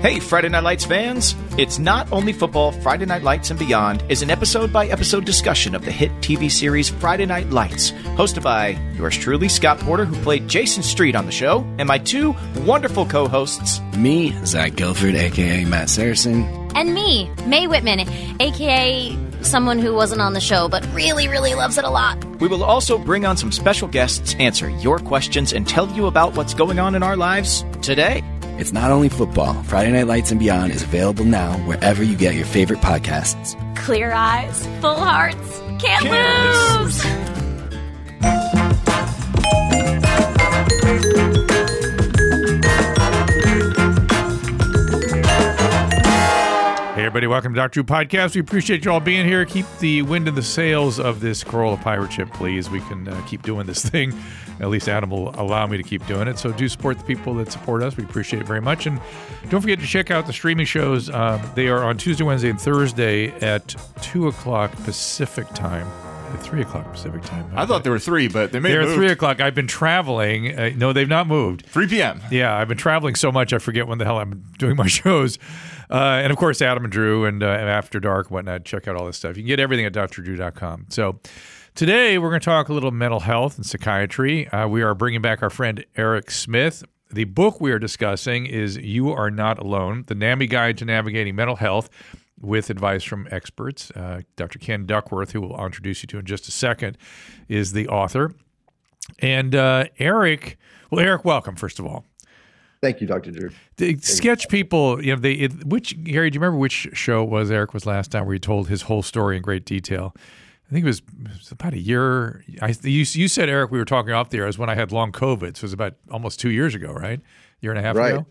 Hey, Friday Night Lights fans! It's not only football. Friday Night Lights and Beyond is an episode by episode discussion of the hit TV series Friday Night Lights, hosted by yours truly, Scott Porter, who played Jason Street on the show, and my two wonderful co hosts, Me, Zach Gilford, aka Matt Saracen. And me, Mae Whitman, aka someone who wasn't on the show but really, really loves it a lot. We will also bring on some special guests, answer your questions, and tell you about what's going on in our lives today. It's not only football. Friday Night Lights and Beyond is available now wherever you get your favorite podcasts. Clear eyes, full hearts, can't, lose. Hey, everybody, welcome to Dr. Drew Podcast. We appreciate you all being here. Keep the wind in the sails of this Carolla pirate ship, please. We can uh, keep doing this thing. At least Adam will allow me to keep doing it. So do support the people that support us. We appreciate it very much. And don't forget to check out the streaming shows. Um, they are on Tuesday, Wednesday, and Thursday at 2 o'clock Pacific time. At 3 o'clock Pacific time. I thought there were three, but they may They're have at moved. 3 o'clock. I've been traveling. Uh, no, they've not moved. 3 p.m. Yeah, I've been traveling so much I forget when the hell I'm doing my shows. Uh, and of course, Adam and Drew and, uh, After Dark and whatnot. Check out all this stuff. You can get everything at drdrew.com. So today we're going to talk a little mental health and psychiatry. Uh, we are bringing back our friend Eric Smith. The book we are discussing is You Are Not Alone The NAMI Guide to Navigating Mental Health with advice from experts. Uh, Dr. Ken Duckworth, who we'll introduce you to in just a second, is the author. And uh, Eric, well, Eric, welcome, first of all. Thank you, Dr. Drew. The sketch people, you know, they it, which Gary, do you remember which show it was Eric was last time where he told his whole story in great detail? I think it was, it was about a year. I you, you said Eric, we were talking off there as when I had long COVID, so it was about almost two years ago, right? Year and a half Right. ago.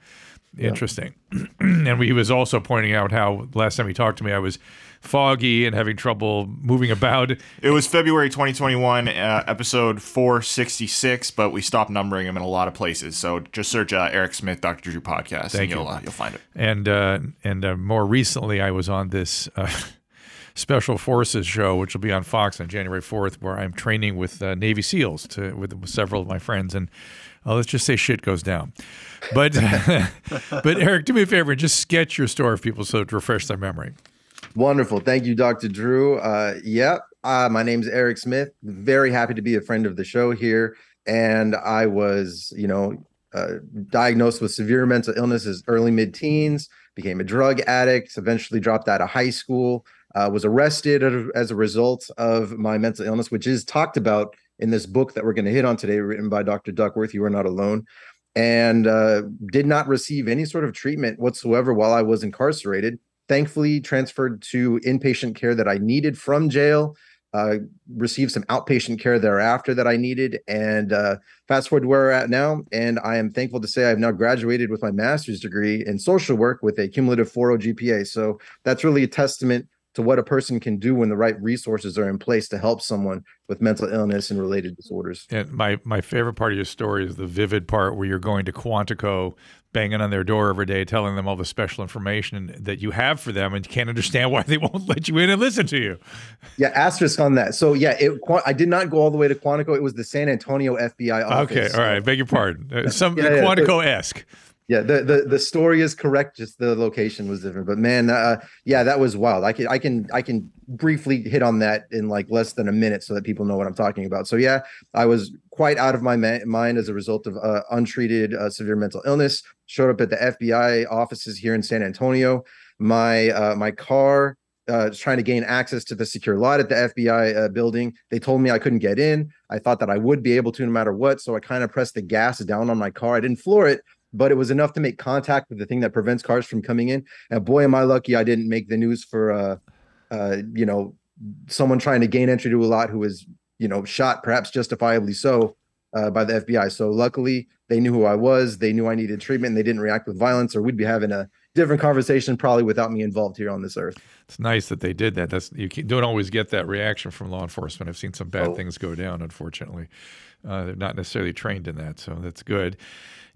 Interesting. and he was also pointing out how last time he talked to me, I was foggy and having trouble moving about. It was February 2021, uh, episode 466, but we stopped numbering them in a lot of places. So just search uh, Eric Smith, Dr. Drew podcast, Thank and you'll, you. uh, you'll find it. and uh, and uh, more recently, I was on this uh, Special Forces show, which will be on Fox on January fourth, where I'm training with uh, Navy SEALs to with several of my friends, and let's just say shit goes down. But but Eric, do me a favor and just sketch your story for people so to refresh their memory. Wonderful. Thank you, Dr. Drew. Uh, yep. Uh, my name's Eric Smith. Very happy to be a friend of the show here. And I was, you know, uh, diagnosed with severe mental illness as early mid teens, became a drug addict, eventually dropped out of high school, uh, was arrested as a result of my mental illness, which is talked about in this book that we're going to hit on today, written by Dr. Duckworth. You are not alone. And uh, did not receive any sort of treatment whatsoever while I was incarcerated thankfully transferred to inpatient care that I needed from jail. Uh, received some outpatient care thereafter that I needed, and uh, fast forward to where we're at now. And I am thankful to say I've now graduated with my master's degree in social work with a cumulative 4.0 GPA. So that's really a testament to what a person can do when the right resources are in place to help someone with mental illness and related disorders. And my my favorite part of your story is the vivid part where you're going to Quantico, banging on their door every day, telling them all the special information that you have for them, and you can't understand why they won't let you in and listen to you. Yeah, asterisk on that. So yeah, it, I did not go all the way to Quantico. It was the San Antonio FBI office. Okay, all right. Beg your pardon. Uh, Some Yeah, yeah, Quantico esque. Yeah, the, the the story is correct. Just the location was different. But man, uh, yeah, that was wild. I can I can I can briefly hit on that in like less than a minute so that people know what I'm talking about. So yeah, I was quite out of my ma- mind as a result of uh, untreated uh, severe mental illness. Showed up at the FBI offices here in San Antonio. My uh, my car uh, trying to gain access to the secure lot at the FBI uh, building. They told me I couldn't get in. I thought that I would be able to no matter what. So I kind of pressed the gas down on my car. I didn't floor it, but it was enough to make contact with the thing that prevents cars from coming in. And boy, am I lucky I didn't make the news for, uh, uh, you know, someone trying to gain entry to a lot who was, you know, shot, perhaps justifiably so, uh, by the FBI. So luckily, they knew who I was. They knew I needed treatment, and they didn't react with violence, or we'd be having a different conversation probably without me involved here on this earth. It's nice that they did that. That's you don't always get that reaction from law enforcement. I've seen some bad Oh. things go down. Unfortunately, uh, they're not necessarily trained in that, so that's good.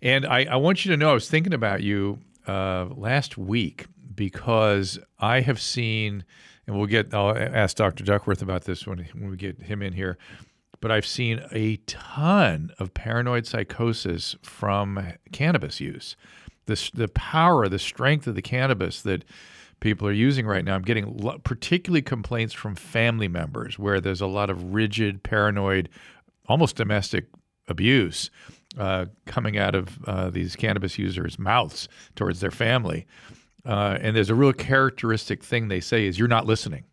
And I, I want you to know, I was thinking about you uh, last week because I have seen, and we'll get. I'll ask Dr. Duckworth about this when when we get him in here. But I've seen a ton of paranoid psychosis from cannabis use. the the power, the strength of the cannabis that people are using right now. I'm getting lo- particularly complaints from family members where there's a lot of rigid, paranoid, almost domestic abuse uh, coming out of uh, these cannabis users' mouths towards their family. Uh, and there's a real characteristic thing they say is you're not listening.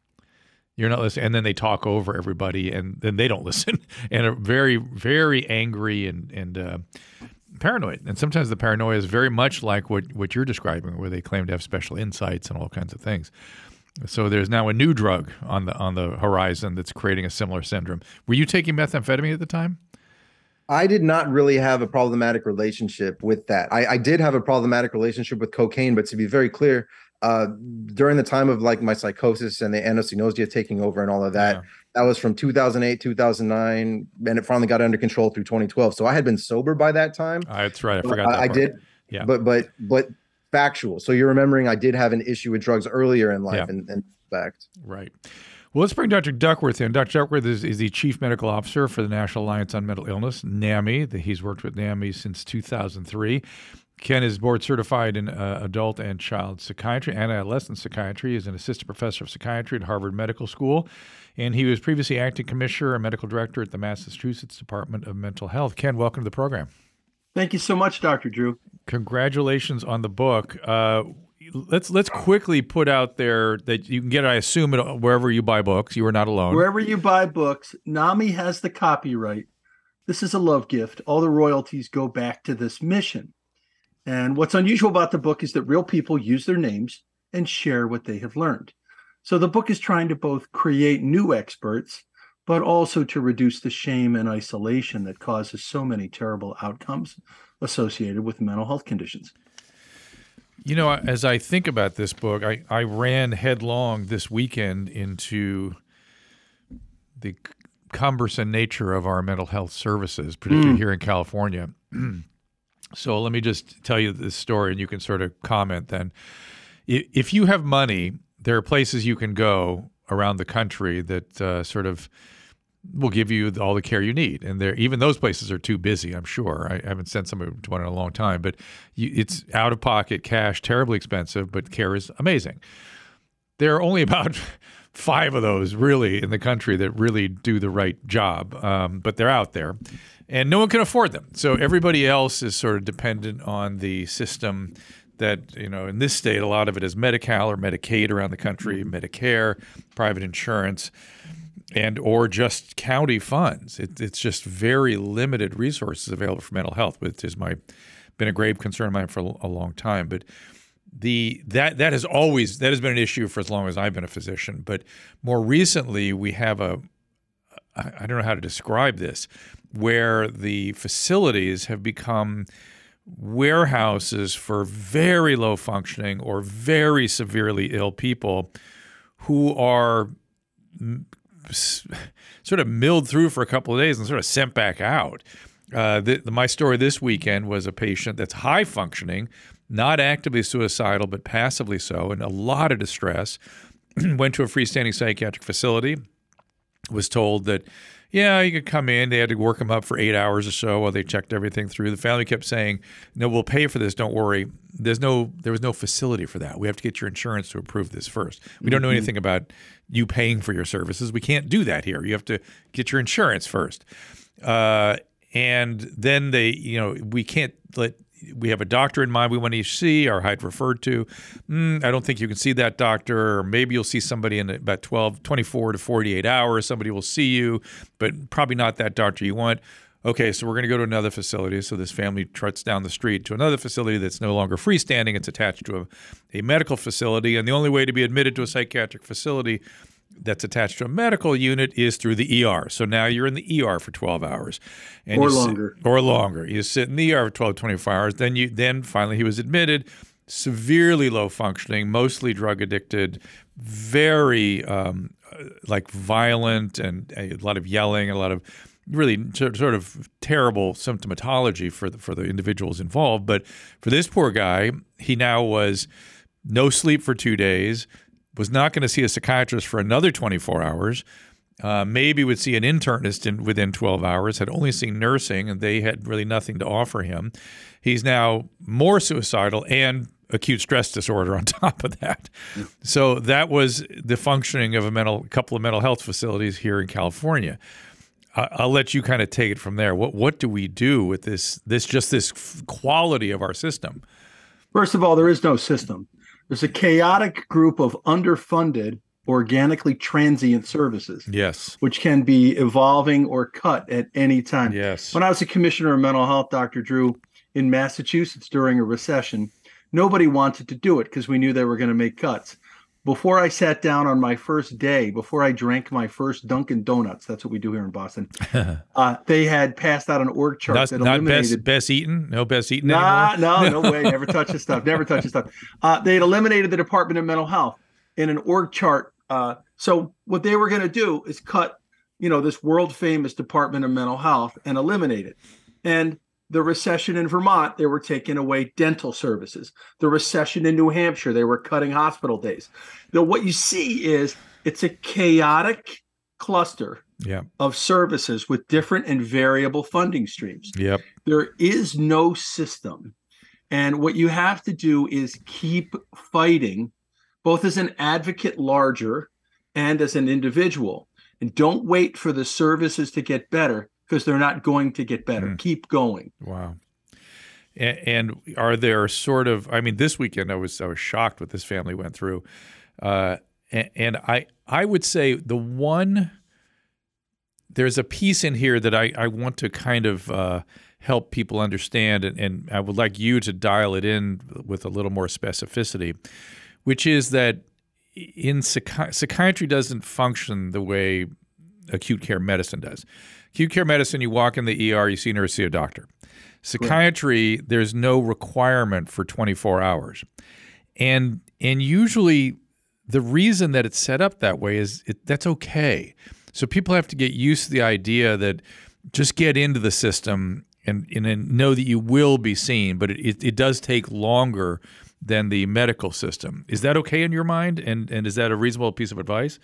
You're not listening, and then they talk over everybody, and then they don't listen, and are very, very angry and and uh, paranoid. And sometimes the paranoia is very much like what what you're describing, where they claim to have special insights and all kinds of things. So there's now a new drug on the on the horizon that's creating a similar syndrome. Were you taking methamphetamine at the time? I did not really have a problematic relationship with that. I, I did have a problematic relationship with cocaine, but to be very clear, uh, during the time of like my psychosis and the anosognosia taking over and all of that, Yeah. that was from 2008, 2009, and it finally got under control through 2012. So I had been sober by that time. Uh, that's right. I But forgot. That I, I did, Yeah. but but but factual. So you're remembering I did have an issue with drugs earlier in life, Yeah. and, and fact. Right. Well, let's bring Dr. Duckworth in. Dr. Duckworth is, is the Chief Medical Officer for the National Alliance on Mental Illness, NAMI. The- He's worked with NAMI since 2003. Ken is board certified in uh, adult and child psychiatry and adolescent psychiatry. He's an assistant professor of psychiatry at Harvard Medical School. And he was previously acting commissioner and medical director at the Massachusetts Department of Mental Health. Ken, welcome to the program. Thank you so much, Dr. Drew. Congratulations on the book. Uh, let's let's quickly put out there that you can get. I assume it wherever you buy books. You are not alone. Wherever you buy books, NAMI has the copyright. This is a love gift. All the royalties go back to this mission. And what's unusual about the book is that real people use their names and share what they have learned. So the book is trying to both create new experts, but also to reduce the shame and isolation that causes so many terrible outcomes associated with mental health conditions. You know, as I think about this book, I, I ran headlong this weekend into the cumbersome nature of our mental health services, particularly here in California. so let me just tell you this story and you can sort of comment then. If you have money, there are places you can go around the country that uh, sort of will give you all the care you need. And there, even those places are too busy. I'm sure. I haven't sent somebody to one in a long time, but you, it's out of pocket cash, terribly expensive, but care is amazing. There are only about five of those really in the country that really do the right job, um, but they're out there, and no one can afford them. So everybody else is sort of dependent on the system. That you know, in this state, a lot of it is Medi-Cal or Medicaid around the country, Medicare, private insurance and or just county funds. It, it's just very limited resources available for mental health, which is my been a grave concern of mine for a, long time. But the that that has always that has been an issue for as long as I've been a physician. But more recently, we have a I don't know how to describe this, where the facilities have become warehouses for very low functioning or very severely ill people who are sort of milled through for a couple of days and sort of sent back out. Uh, the, the- my story this weekend was a patient that's high functioning, not actively suicidal, but passively so, in a lot of distress. Went to a freestanding psychiatric facility, was told that, yeah, you could come in. They had to work him up for eight hours or so while they checked everything through. The family kept saying, "No, we'll pay for this. Don't worry." There's no, there was no facility for that. We have to get your insurance to approve this first. We don't know anything about you paying for your services. We can't do that here. You have to get your insurance first. Uh, and then they, you know, we can't let. We have a doctor in mind we want to see or I'd referred to. Mm, I don't think you can see that doctor, or maybe you'll see somebody in about 12, 24 to 48 hours. Somebody will see you, but probably not that doctor you want. Okay, so we're going to go to another facility. So this family trots down the street to another facility that's no longer freestanding. It's attached to a, a medical facility. And the only way to be admitted to a psychiatric facility that's attached to a medical unit is through the ER. So now you're in the ER for 12 hours. And Or you sit- longer. or longer. You sit in the ER for 12, 24 hours. Then you then finally he was admitted, severely low functioning, mostly drug addicted, very um, uh, like violent and a lot of yelling, a lot of really sort sort of terrible symptomatology for the, for the individuals involved. But for this poor guy, he now was no sleep for two days, was not going to see a psychiatrist for another 24 hours. uh, maybe would see an internist in, within 12 hours, had only seen nursing, and they had really nothing to offer him. He's now more suicidal and acute stress disorder on top of that. So that was the functioning of a mental couple of mental health facilities here in California. I- I'll let you kind of take it from there. What what do we do with this this just this quality of our system? First of all, there is no system. There's a chaotic group of underfunded, organically transient services, Yes. which can be evolving or cut at any time. Yes. When I was a commissioner of mental health, Dr. Drew, in Massachusetts during a recession, nobody wanted to do it because we knew they were going to make cuts. Before I sat down on my first day, before I drank my first Dunkin' Donuts, that's what we do here in Boston. uh, they had passed out an org chart Not, that not eliminated best best eaten. No best eaten Nah, anymore. no, no way. Never touch this stuff. Never touch this stuff. Uh, they had eliminated the Department of Mental Health in an org chart. Uh, so what they were going to do is cut, you know, this world famous Department of Mental Health and eliminate it. And the recession in Vermont, they were taking away dental services. The recession in New Hampshire, they were cutting hospital days. Now, what you see is it's a chaotic cluster Yeah. of services with different and variable funding streams Yep. there is no system. And what you have to do is keep fighting, both as an advocate larger and as an individual. And don't wait for the services to get better because they're not going to get better. Keep going. Wow. And, and are there sort of? I mean, this weekend I was I was shocked what this family went through, uh, and, and I I would say the one there's a piece in here that I I want to kind of uh, help people understand, and, and I would like you to dial it in with a little more specificity, which is that in psychi- psychiatry doesn't function the way acute care medicine does. Acute care medicine, you walk in the ER, you see a nurse, see a doctor. Psychiatry, there's no requirement for 24 hours, and and usually the reason that it's set up that way is it, that's okay. So people have to get used to the idea that just get into the system and, and then know that you will be seen, but it, it, it does take longer than the medical system. Is that okay in your mind? And and is that a reasonable piece of advice?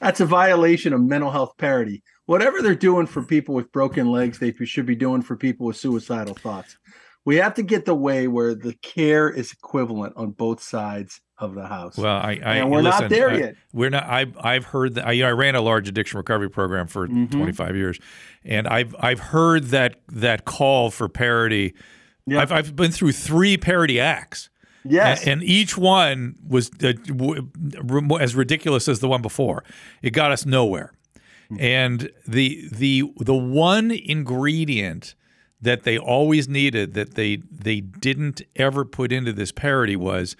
That's a violation of mental health parity. Whatever they're doing for people with broken legs, they should be doing for people with suicidal thoughts. We have to get the way where the care is equivalent on both sides of the house. Well, I, I And we're not listen, there I- yet. We're not. I, I've heard that. I, you know, I ran a large addiction recovery program for Mm-hmm. 25 years, and I've I've heard that that call for parity. Yeah. I've I've been through three parity acts. Yes. And each one was uh, as ridiculous as the one before. It got us nowhere. And the the the one ingredient that they always needed that they they didn't ever put into this parity was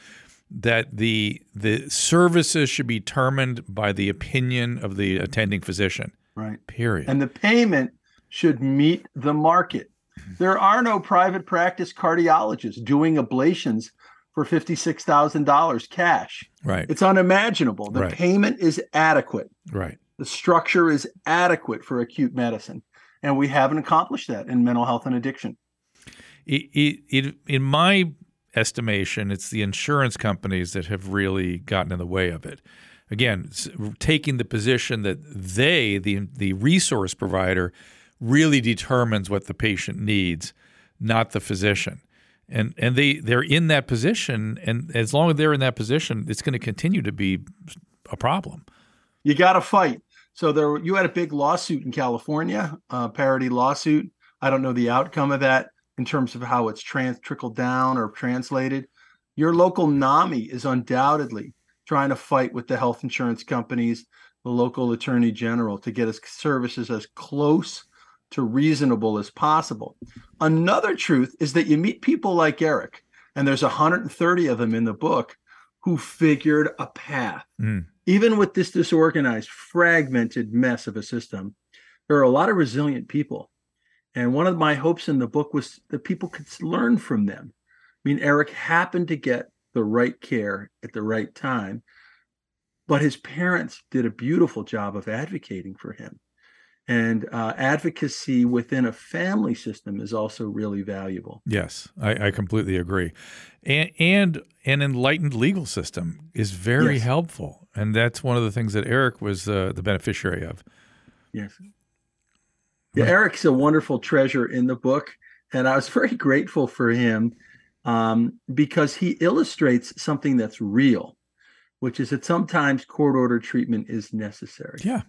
that the the services should be determined by the opinion of the attending physician. right. Period. and the payment should meet the market. There are no private practice cardiologists doing ablations for $56,000 cash. right. It's unimaginable. The Right. payment is adequate. right. The structure is adequate for acute medicine. And we haven't accomplished that in mental health and addiction. it, it, it, in my estimation, it's the insurance companies that have really gotten in the way of it. Again, taking the position that they, the the resource provider, really determines what the patient needs, not the physician. And and they they're in that position, and as long as they're in that position, it's going to continue to be a problem. You got to fight. So there, you had a big lawsuit in California, uh, parity lawsuit. I don't know the outcome of that in terms of how it's trans trickled down or translated. Your local NAMI is undoubtedly trying to fight with the health insurance companies, the local attorney general to get us services as close to reasonable as possible. Another truth is that you meet people like Eric, and there's 130 of them in the book who figured a path Mm. even with this disorganized, fragmented mess of a system, there are a lot of resilient people. And one of my hopes in the book was that people could learn from them. I mean, Eric happened to get the right care at the right time, but his parents did a beautiful job of advocating for him. And uh, advocacy within a family system is also really valuable. Yes, I, I completely agree. And, and an enlightened legal system is very Yes. helpful, and that's one of the things that Eric was uh, the beneficiary of. Yes. Yeah, Eric's a wonderful treasure in the book, and I was very grateful for him um, because he illustrates something that's real, which is that sometimes court order treatment is necessary. Yeah.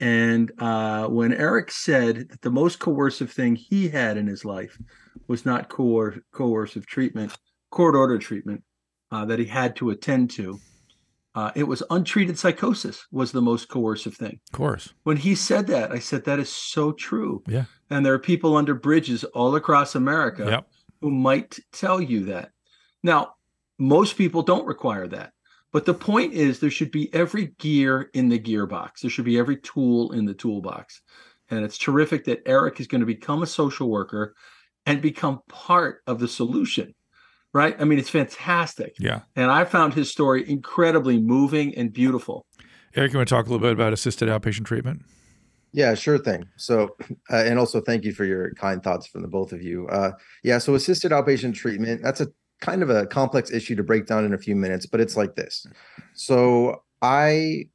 And uh, when Eric said that the most coercive thing he had in his life was not coer- coercive treatment, court order treatment uh, that he had to attend to, uh, it was untreated psychosis was the most coercive thing. Of course. When he said that, I said that is so true. Yeah. And there are people under bridges all across America Yep. who might tell you that. Now, most people don't require that. But the point is, there should be every gear in the gearbox. There should be every tool in the toolbox. And it's terrific that Eric is going to become a social worker and become part of the solution, right? I mean, it's fantastic. Yeah. And I found his story incredibly moving and beautiful. Eric, you want to talk a little bit about assisted outpatient treatment? Yeah, sure thing. So, uh, and also thank you for your kind thoughts from the both of you. Uh, yeah, so assisted outpatient treatment, that's a kind of a complex issue to break down in a few minutes, but it's like this. Mm. So, I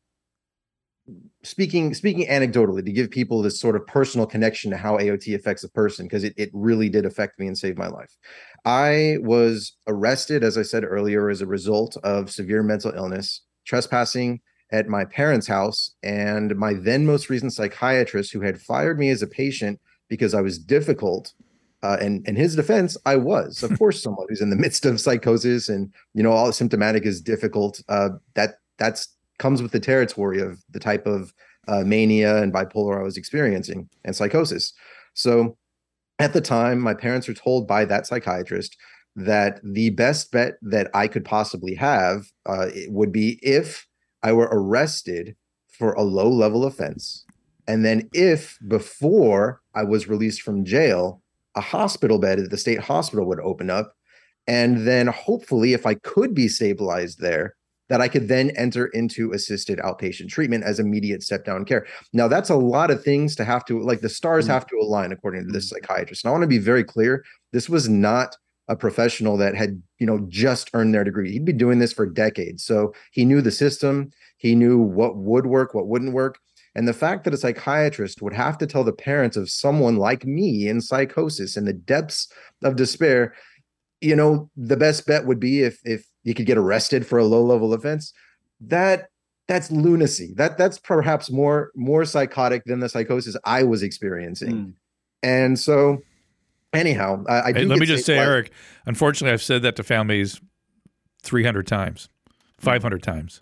speaking speaking anecdotally to give people this sort of personal connection to how AOT affects a person because it, it really did affect me and save my life. I was arrested, as I said earlier, as a result of severe mental illness, trespassing at my parents' house, and my then most recent psychiatrist, who had fired me as a patient because I was difficult. Uh, and in his defense, I was, of course, someone who's in the midst of psychosis and you know all symptomatic is difficult. Uh, that that's comes with the territory of the type of uh, mania and bipolar I was experiencing and psychosis. So at the time, my parents were told by that psychiatrist that the best bet that I could possibly have uh, it would be if I were arrested for a low level offense. And then if before I was released from jail, a hospital bed at the state hospital would open up. And then hopefully, if I could be stabilized there, that I could then enter into assisted outpatient treatment as immediate step down care. Now, that's a lot of things to have to like the stars mm-hmm. have to align according to this mm-hmm. psychiatrist. And I want to be very clear this was not a professional that had, you know, just earned their degree. He'd been doing this for decades. So he knew the system, he knew what would work, what wouldn't work. And the fact that a psychiatrist would have to tell the parents of someone like me in psychosis in the depths of despair, you know, the best bet would be if if you could get arrested for a low level offense. That that's lunacy. That that's perhaps more more psychotic than the psychosis I was experiencing. Mm. And so, anyhow, I, I Hey, do let me just say, stabilized- Eric, unfortunately, I've said that to families 300 times, 500 times.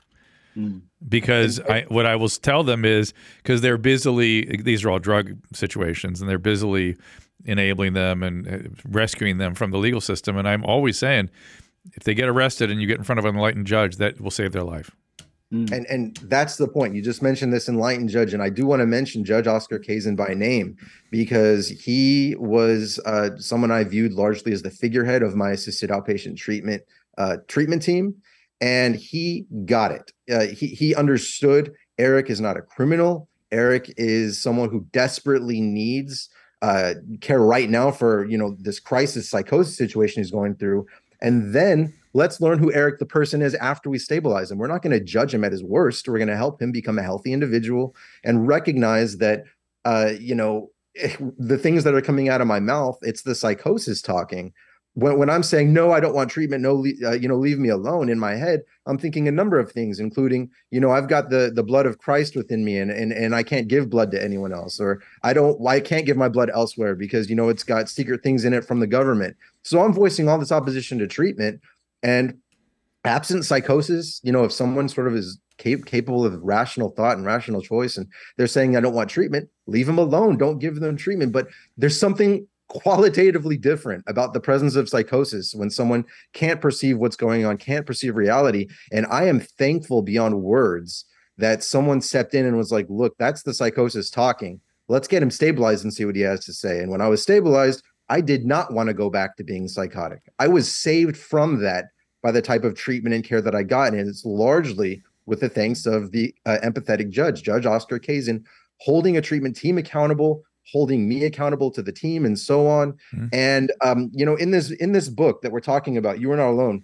Mm. Because I, what I will tell them is because they're busily, these are all drug situations, and they're busily enabling them and uh, rescuing them from the legal system. And I'm always saying, if they get arrested and you get in front of an enlightened judge, that will save their life. Mm. And and that's the point. You just mentioned this enlightened judge, and I do want to mention Judge Oscar Kazen by name because he was uh, someone I viewed largely as the figurehead of my assisted outpatient treatment uh, treatment team, and he got it. Uh, he he understood Eric is not a criminal. Eric is someone who desperately needs uh, care right now for you know this crisis psychosis situation he's going through, and then let's learn who Eric the person is after we stabilize him. We're not going to judge him at his worst. We're going to help him become a healthy individual and recognize that, uh, you know, the things that are coming out of my mouth, it's the psychosis talking. When, when I'm saying no, I don't want treatment. No, uh, you know, leave me alone. In my head, I'm thinking a number of things, including, you know, I've got the the blood of Christ within me, and and and I can't give blood to anyone else, or I don't, I can't give my blood elsewhere because you know it's got secret things in it from the government. So I'm voicing all this opposition to treatment, and absent psychosis, you know, if someone sort of is cap- capable of rational thought and rational choice, and they're saying, I don't want treatment, leave them alone. Don't give them treatment. But there's something qualitatively different about the presence of psychosis when someone can't perceive what's going on, can't perceive reality. And I am thankful beyond words that someone stepped in and was like, look, that's the psychosis talking. Let's get him stabilized and see what he has to say. And when I was stabilized, I did not want to go back to being psychotic. I was saved from that by the type of treatment and care that I got. And it's largely with the thanks of the uh, empathetic judge, Judge Oscar Kazen, holding a treatment team accountable, holding me accountable to the team, and so on. Mhm. And um, you know, in this in this book that we're talking about, you are not alone.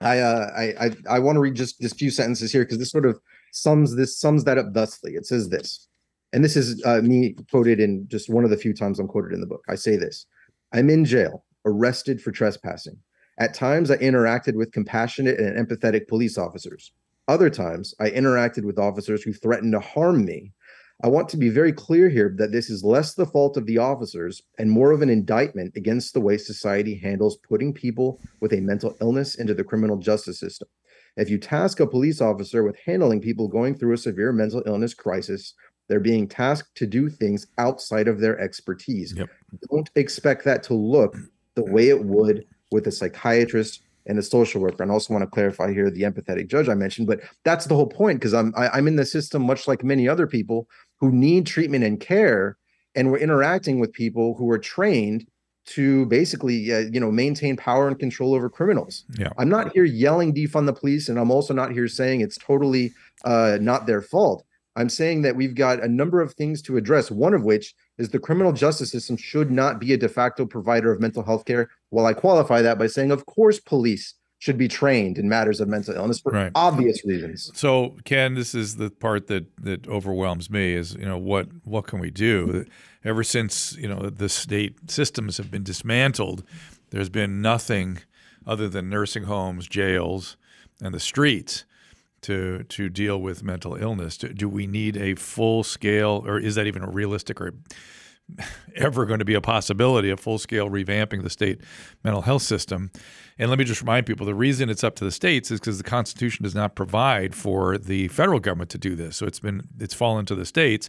I uh, I I, I want to read just just few sentences here because this sort of sums this sums that up thusly. It says this: And this is uh, me quoted in just one of the few times I'm quoted in the book. I say this I'm in jail, arrested for trespassing. At times, I interacted with compassionate and empathetic police officers. Other times, I interacted with officers who threatened to harm me. I want to be very clear here that this is less the fault of the officers and more of an indictment against the way society handles putting people with a mental illness into the criminal justice system. If you task a police officer with handling people going through a severe mental illness crisis, they're being tasked to do things outside of their expertise. Yep. Don't expect that to look the way it would with a psychiatrist and a social worker. And I also want to clarify here the empathetic judge I mentioned, but that's the whole point because I'm I, am i am in the system much like many other people who need treatment and care, and we're interacting with people who are trained to basically uh, you know maintain power and control over criminals. Yeah. I'm not here yelling defund the police, and I'm also not here saying it's totally uh, not their fault. I'm saying that we've got a number of things to address, one of which is the criminal justice system should not be a de facto provider of mental health care. Well, I qualify that by saying, of course, police should be trained in matters of mental illness for Right. obvious reasons. So, Ken, this is the part that that overwhelms me is you know what what can we do? Ever since you know the state systems have been dismantled, there's been nothing other than nursing homes, jails, and the streets to to deal with mental illness. Do, do we need a full scale, or is that even a realistic or ever going to be a possibility of full scale revamping the state mental health system? And let me just remind people the reason it's up to the states is because the Constitution does not provide for the federal government to do this. So it's been it's fallen to the states,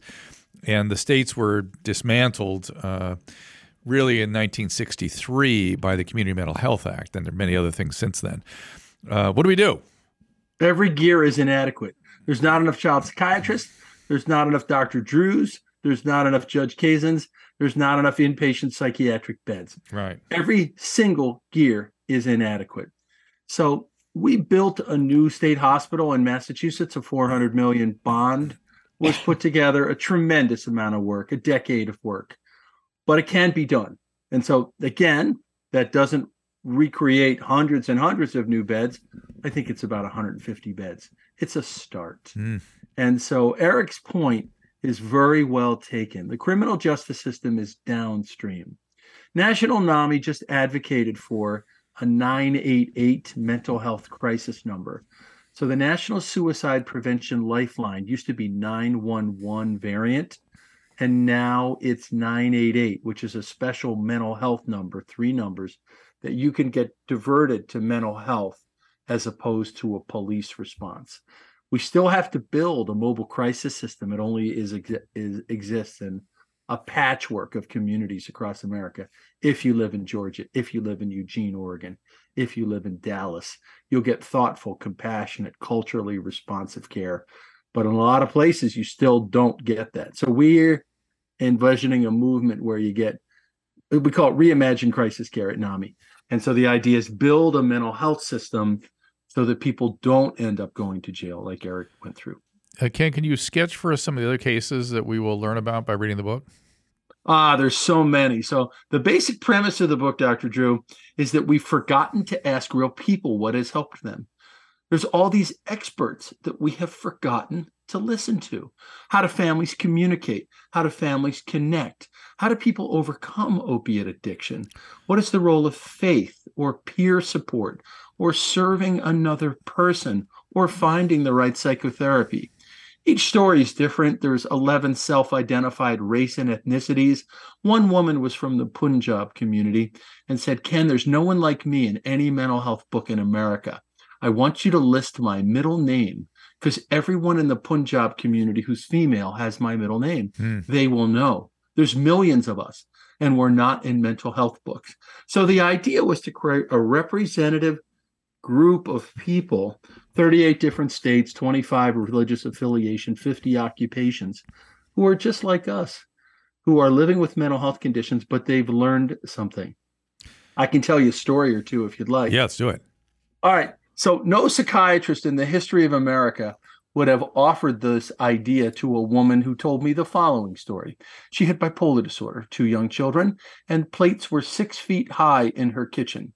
and the states were dismantled. Uh, Really, in 1963, by the Community Mental Health Act, and there are many other things since then. Uh, what do we do? Every gear is inadequate. There's not enough child psychiatrists. There's not enough Dr. Drews. There's not enough Judge Kazens. There's not enough inpatient psychiatric beds. Right. Every single gear is inadequate. So we built a new state hospital in Massachusetts. A 400 million bond was put together. A tremendous amount of work, a decade of work, but it can be done. And so again, that doesn't recreate hundreds and hundreds of new beds. I think it's about 150 beds. It's a start. Mm. And so Eric's point is very well taken. The criminal justice system is downstream. National NAMI just advocated for a 988 mental health crisis number. So the National Suicide Prevention Lifeline used to be 911 variant, and now it's 988, which is a special mental health number, three numbers that you can get diverted to mental health as opposed to a police response. We still have to build a mobile crisis system. It only is, is exists in a patchwork of communities across America. If you live in Georgia, if you live in Eugene, Oregon, if you live in Dallas, you'll get thoughtful, compassionate, culturally responsive care. But in a lot of places, you still don't get that. So we're envisioning a movement where you get we call it reimagine crisis care at NAMI. And so the idea is build a mental health system so that people don't end up going to jail like Eric went through. Uh, Ken, can you sketch for us some of the other cases that we will learn about by reading the book? Ah, there's so many. So the basic premise of the book, Dr. Drew, is that we've forgotten to ask real people what has helped them. There's all these experts that we have forgotten to listen to. How do families communicate? How do families connect? How do people overcome opiate addiction? What is the role of faith or peer support or serving another person or finding the right psychotherapy? Each story is different. There's 11 self identified race and ethnicities. One woman was from the Punjab community and said, Ken, there's no one like me in any mental health book in America. I want you to list my middle name because everyone in the Punjab community who's female has my middle name. Hmm. They will know. There's millions of us, and we're not in mental health books. So the idea was to create a representative group of people 38 different states, 25 religious affiliation, 50 occupations who are just like us, who are living with mental health conditions, but they've learned something. I can tell you a story or two if you'd like. Yeah, let's do it. All right. So, no psychiatrist in the history of America would have offered this idea to a woman who told me the following story. She had bipolar disorder, two young children, and plates were six feet high in her kitchen.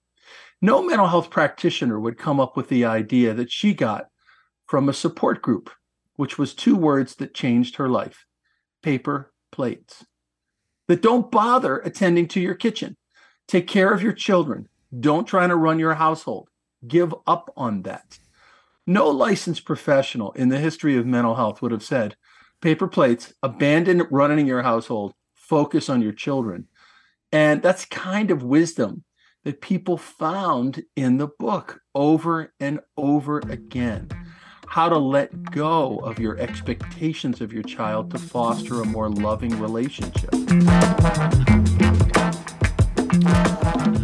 No mental health practitioner would come up with the idea that she got from a support group, which was two words that changed her life paper plates, that don't bother attending to your kitchen. Take care of your children. Don't try to run your household. Give up on that. No licensed professional in the history of mental health would have said, paper plates, abandon running your household, focus on your children. And that's kind of wisdom that people found in the book over and over again. How to let go of your expectations of your child to foster a more loving relationship.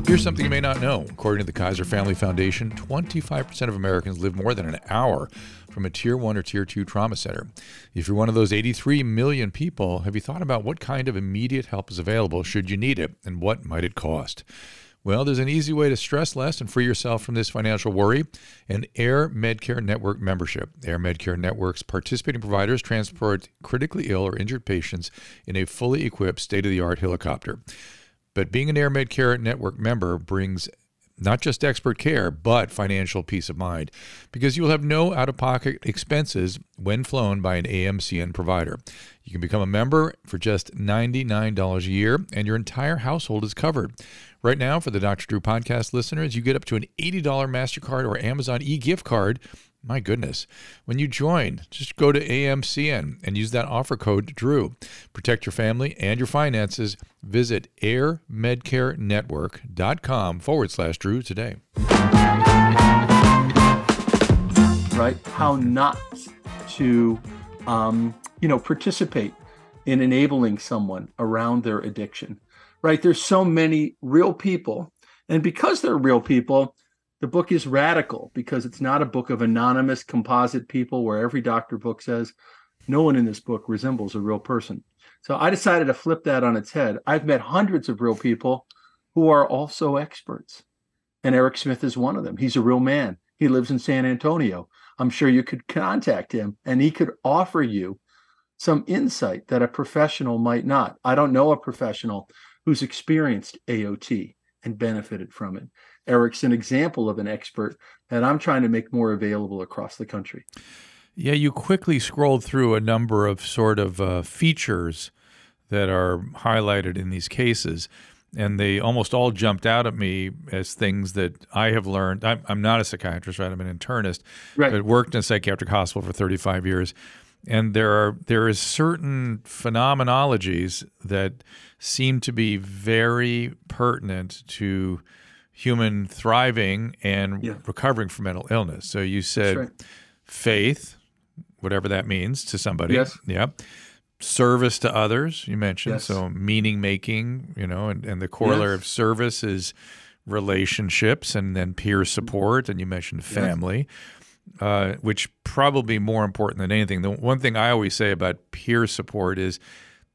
Here's something you may not know. According to the Kaiser Family Foundation, 25% of Americans live more than an hour from a tier one or tier two trauma center. If you're one of those 83 million people, have you thought about what kind of immediate help is available should you need it and what might it cost? Well, there's an easy way to stress less and free yourself from this financial worry an AirMedCare Network membership. AirMedCare Network's participating providers transport critically ill or injured patients in a fully equipped state of the art helicopter. But being an AirMedCare Network member brings not just expert care, but financial peace of mind, because you will have no out of pocket expenses when flown by an AMCN provider. You can become a member for just $99 a year, and your entire household is covered. Right now, for the Dr. Drew podcast listeners, you get up to an $80 MasterCard or Amazon e gift card. My goodness. When you join, just go to AMCN and use that offer code DREW. Protect your family and your finances. Visit airmedcarenetwork.com forward slash Drew today. Right? How not to, um, you know, participate in enabling someone around their addiction right? There's so many real people. And because they're real people, the book is radical because it's not a book of anonymous composite people where every doctor book says no one in this book resembles a real person. So I decided to flip that on its head. I've met hundreds of real people who are also experts. And Eric Smith is one of them. He's a real man. He lives in San Antonio. I'm sure you could contact him and he could offer you some insight that a professional might not. I don't know a professional who's experienced AOT and benefited from it. Eric's an example of an expert that I'm trying to make more available across the country. Yeah, you quickly scrolled through a number of sort of uh, features that are highlighted in these cases, and they almost all jumped out at me as things that I have learned. I'm, I'm not a psychiatrist, right? I'm an internist, right. but worked in a psychiatric hospital for 35 years and there are there is certain phenomenologies that seem to be very pertinent to human thriving and yeah. recovering from mental illness. So you said right. faith, whatever that means to somebody. Yes. Yeah. Service to others, you mentioned. Yes. So meaning making, you know, and, and the corollary yes. of service is relationships and then peer support. And you mentioned family uh, which probably more important than anything. The one thing I always say about peer support is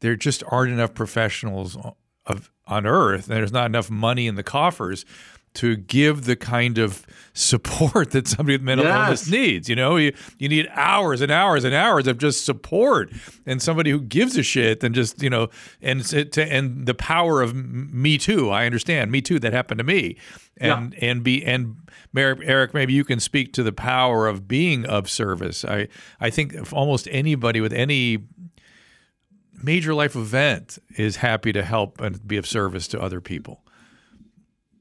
there just aren't enough professionals of, on earth, and there's not enough money in the coffers to give the kind of support that somebody with mental yes. illness needs. You know, you, you need hours and hours and hours of just support and somebody who gives a shit and just, you know, and to, and the power of me too. I understand me too. That happened to me. And, yeah. and be, and Eric, maybe you can speak to the power of being of service. I, I think if almost anybody with any major life event is happy to help and be of service to other people.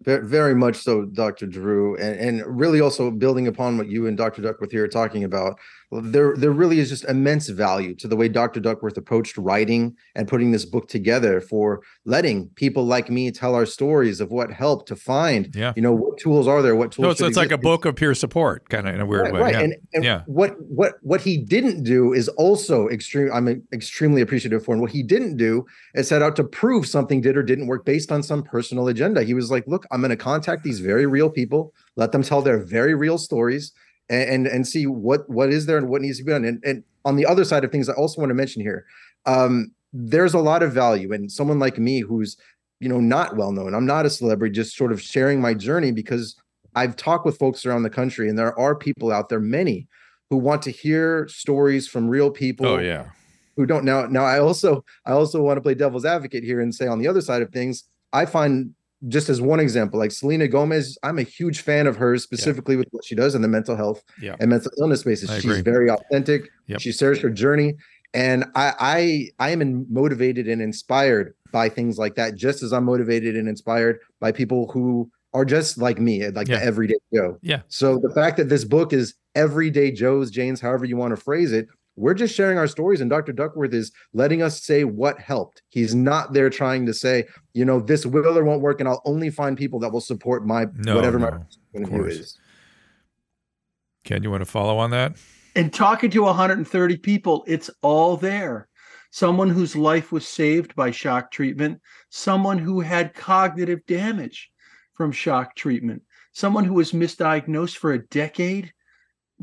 Very much so, Dr. Drew, and, and really also building upon what you and Dr. Duckworth here are talking about there there really is just immense value to the way Dr. Duckworth approached writing and putting this book together for letting people like me tell our stories of what helped to find yeah. you know what tools are there what tools no, so it's like a book of peer support kind of in a weird right, way right. Yeah. and, and yeah. what what what he didn't do is also extreme I'm extremely appreciative for and what he didn't do is set out to prove something did or didn't work based on some personal agenda he was like look I'm going to contact these very real people let them tell their very real stories and, and, and see what what is there and what needs to be done. And, and on the other side of things, I also want to mention here, um, there's a lot of value in someone like me who's you know not well known. I'm not a celebrity, just sort of sharing my journey because I've talked with folks around the country, and there are people out there, many who want to hear stories from real people. Oh yeah. Who don't now? Now I also I also want to play devil's advocate here and say on the other side of things, I find just as one example, like Selena Gomez, I'm a huge fan of hers specifically yeah. with what she does in the mental health yeah. and mental illness spaces. She's very authentic. Yep. She shares her journey. And I I I am motivated and inspired by things like that, just as I'm motivated and inspired by people who are just like me, like Yeah. the everyday Joe. Yeah. So the fact that this book is everyday Joe's, Jane's, however you want to phrase it, we're just sharing our stories, and Dr. Duckworth is letting us say what helped. He's not there trying to say, you know, this will or won't work, and I'll only find people that will support my No, whatever no, my point of of view course. is. Ken, you want to follow on that? And talking to 130 people, it's all there. Someone whose life was saved by shock treatment, someone who had cognitive damage from shock treatment, someone who was misdiagnosed for a decade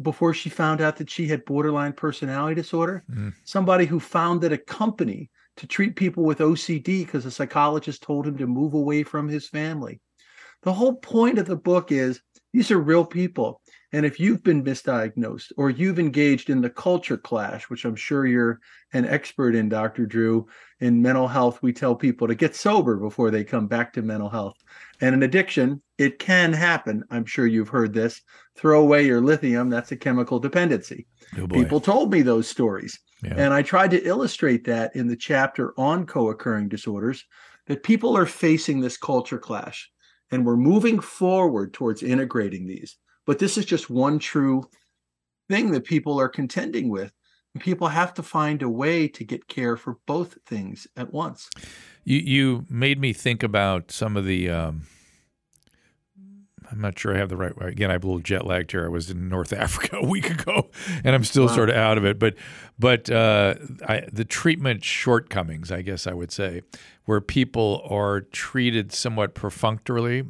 before she found out that she had borderline personality disorder, Mm. somebody who founded a company to treat people with OCD because a psychologist told him to move away from his family. The whole point of the book is these are real people. And if you've been misdiagnosed or you've engaged in the culture clash, which I'm sure you're an expert in, Dr. Drew, in mental health, we tell people to get sober before they come back to mental health. And in addiction, it can happen. I'm sure you've heard this. Throw away your lithium, that's a chemical dependency. Oh. People told me those stories. Yeah. And I tried to illustrate that in the chapter on co occurring disorders that people are facing this culture clash and we're moving forward towards integrating these. But this is just one true thing that people are contending with. And people have to find a way to get care for both things at once. You you made me think about some of the. Um, I'm not sure I have the right. Again, I have a little jet lagged here. I was in North Africa a week ago, and I'm still Wow. sort of out of it. But but uh, I, the treatment shortcomings, I guess I would say, where people are treated somewhat perfunctorily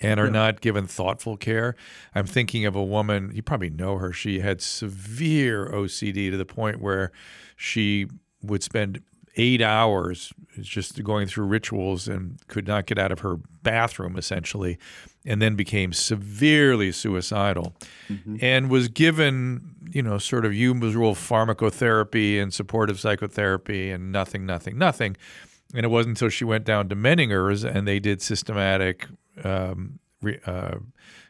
and are Yeah. not given thoughtful care. I'm thinking of a woman, you probably know her. She had severe OCD to the point where she would spend eight hours just going through rituals and could not get out of her bathroom essentially, and then became severely suicidal mm-hmm. and was given, you know, sort of usual pharmacotherapy and supportive psychotherapy and nothing, nothing, nothing. And it wasn't until she went down to Menninger's and they did systematic um, re, uh,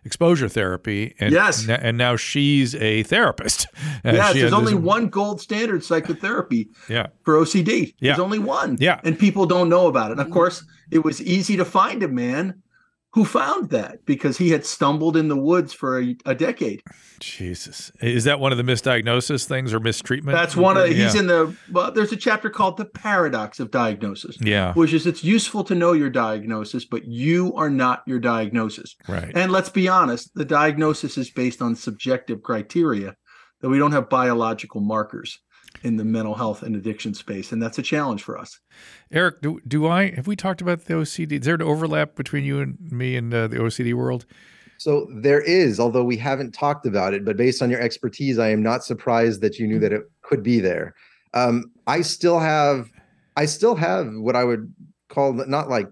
exposure therapy. And, Yes. n- and now she's a therapist. And yes, there's only this- one gold standard psychotherapy Yeah. for OCD. There's only one. Yeah. And people don't know about it. And of course, it was easy to find a man who found that because he had stumbled in the woods for a, a decade. Jesus. Is that one of the misdiagnosis things or mistreatment? That's one of he's in the well, there's a chapter called the paradox of diagnosis. Yeah. Which is it's useful to know your diagnosis, but you are not your diagnosis. Right. And let's be honest, the diagnosis is based on subjective criteria that we don't have biological markers in the mental health and addiction space. And that's a challenge for us. Eric, do, do I have we talked about the OCD? Is there an overlap between you and me and uh, the OCD world? So there is, although we haven't talked about it, but based on your expertise, I am not surprised that you knew that it could be there. Um, I still have, I still have what I would call not like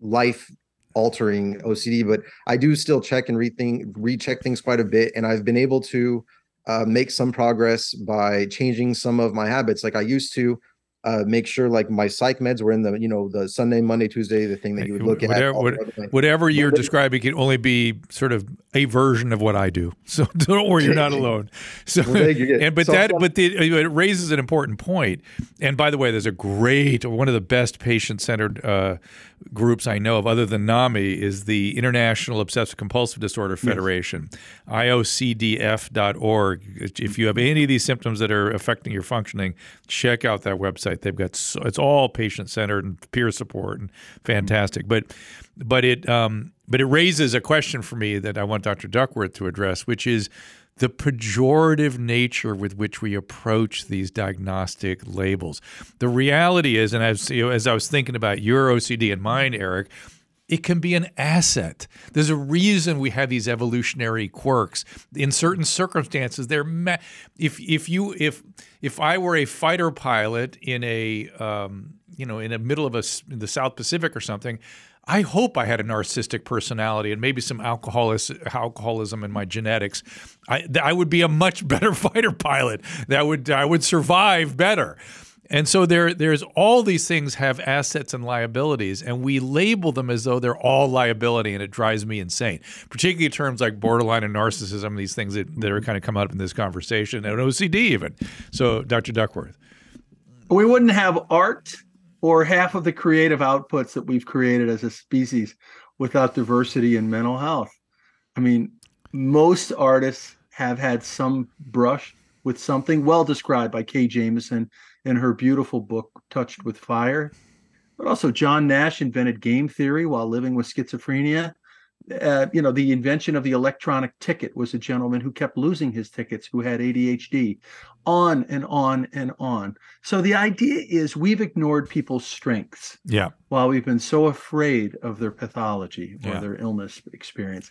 life altering OCD, but I do still check and rethink, recheck things quite a bit, and I've been able to uh, make some progress by changing some of my habits. Like I used to uh, make sure like my psych meds were in the you know the Sunday, Monday, Tuesday, the thing that you would look Whatever- at. all what- Whatever you're But- describing can only be sort of a version of what I do. So don't worry, you're not alone. So, Well, you. and but So that, but the, it raises an important point. And by the way, there's a great one of the best patient-centered uh, groups I know of, other than NAMI, is the International Obsessive Compulsive Disorder Federation, IOCDF.org. If you have any of these symptoms that are affecting your functioning, check out that website. They've got so, it's all patient-centered and peer support and fantastic. But but it um, but it raises a question for me that I want Dr. Duckworth to address, which is the pejorative nature with which we approach these diagnostic labels. The reality is, and as you know, as I was thinking about your OCD and mine, Eric, it can be an asset. There's a reason we have these evolutionary quirks. In certain circumstances, they're ma- if if you if if I were a fighter pilot in a um, you know in the middle of a the South Pacific or something. I hope I had a narcissistic personality and maybe some alcoholis, alcoholism in my genetics. I, I would be a much better fighter pilot. That would I would survive better. And so there, there's all these things have assets and liabilities, and we label them as though they're all liability, and it drives me insane. Particularly terms like borderline and narcissism, these things that, that are kind of come up in this conversation, and OCD even. So, Dr. Duckworth. We wouldn't have art or half of the creative outputs that we've created as a species without diversity in mental health. I mean, most artists have had some brush with something well described by Kay Jamison in her beautiful book Touched with Fire. But also John Nash invented game theory while living with schizophrenia. Uh, you know, the invention of the electronic ticket was a gentleman who kept losing his tickets who had ADHD, on and on and on. So the idea is we've ignored people's strengths. Yeah. While we've been so afraid of their pathology or Yeah. their illness experience.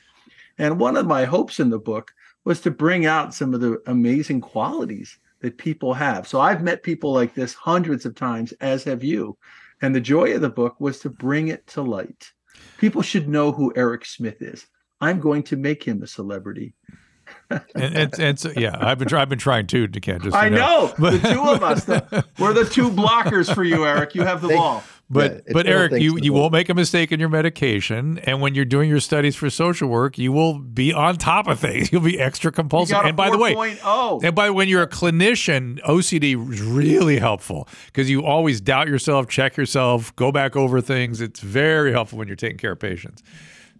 And one of my hopes in the book was to bring out some of the amazing qualities that people have. So I've met people like this hundreds of times, as have you. And the joy of the book was to bring it to light. People should know who Eric Smith is. I'm going to make him a celebrity. And, and, and so, yeah, I've been, I've been trying too, Ken. Just I you know. But- the two of us, the- we're the two blockers for you, Eric. You have the Thank- ball. But Yeah, but Eric, you, you won't make a mistake in your medication, and when you're doing your studies for social work, you will be on top of things. You'll be extra compulsive. And by the way, 4.0. and by when you're a clinician, OCD is really helpful because you always doubt yourself, check yourself, go back over things. It's very helpful when you're taking care of patients.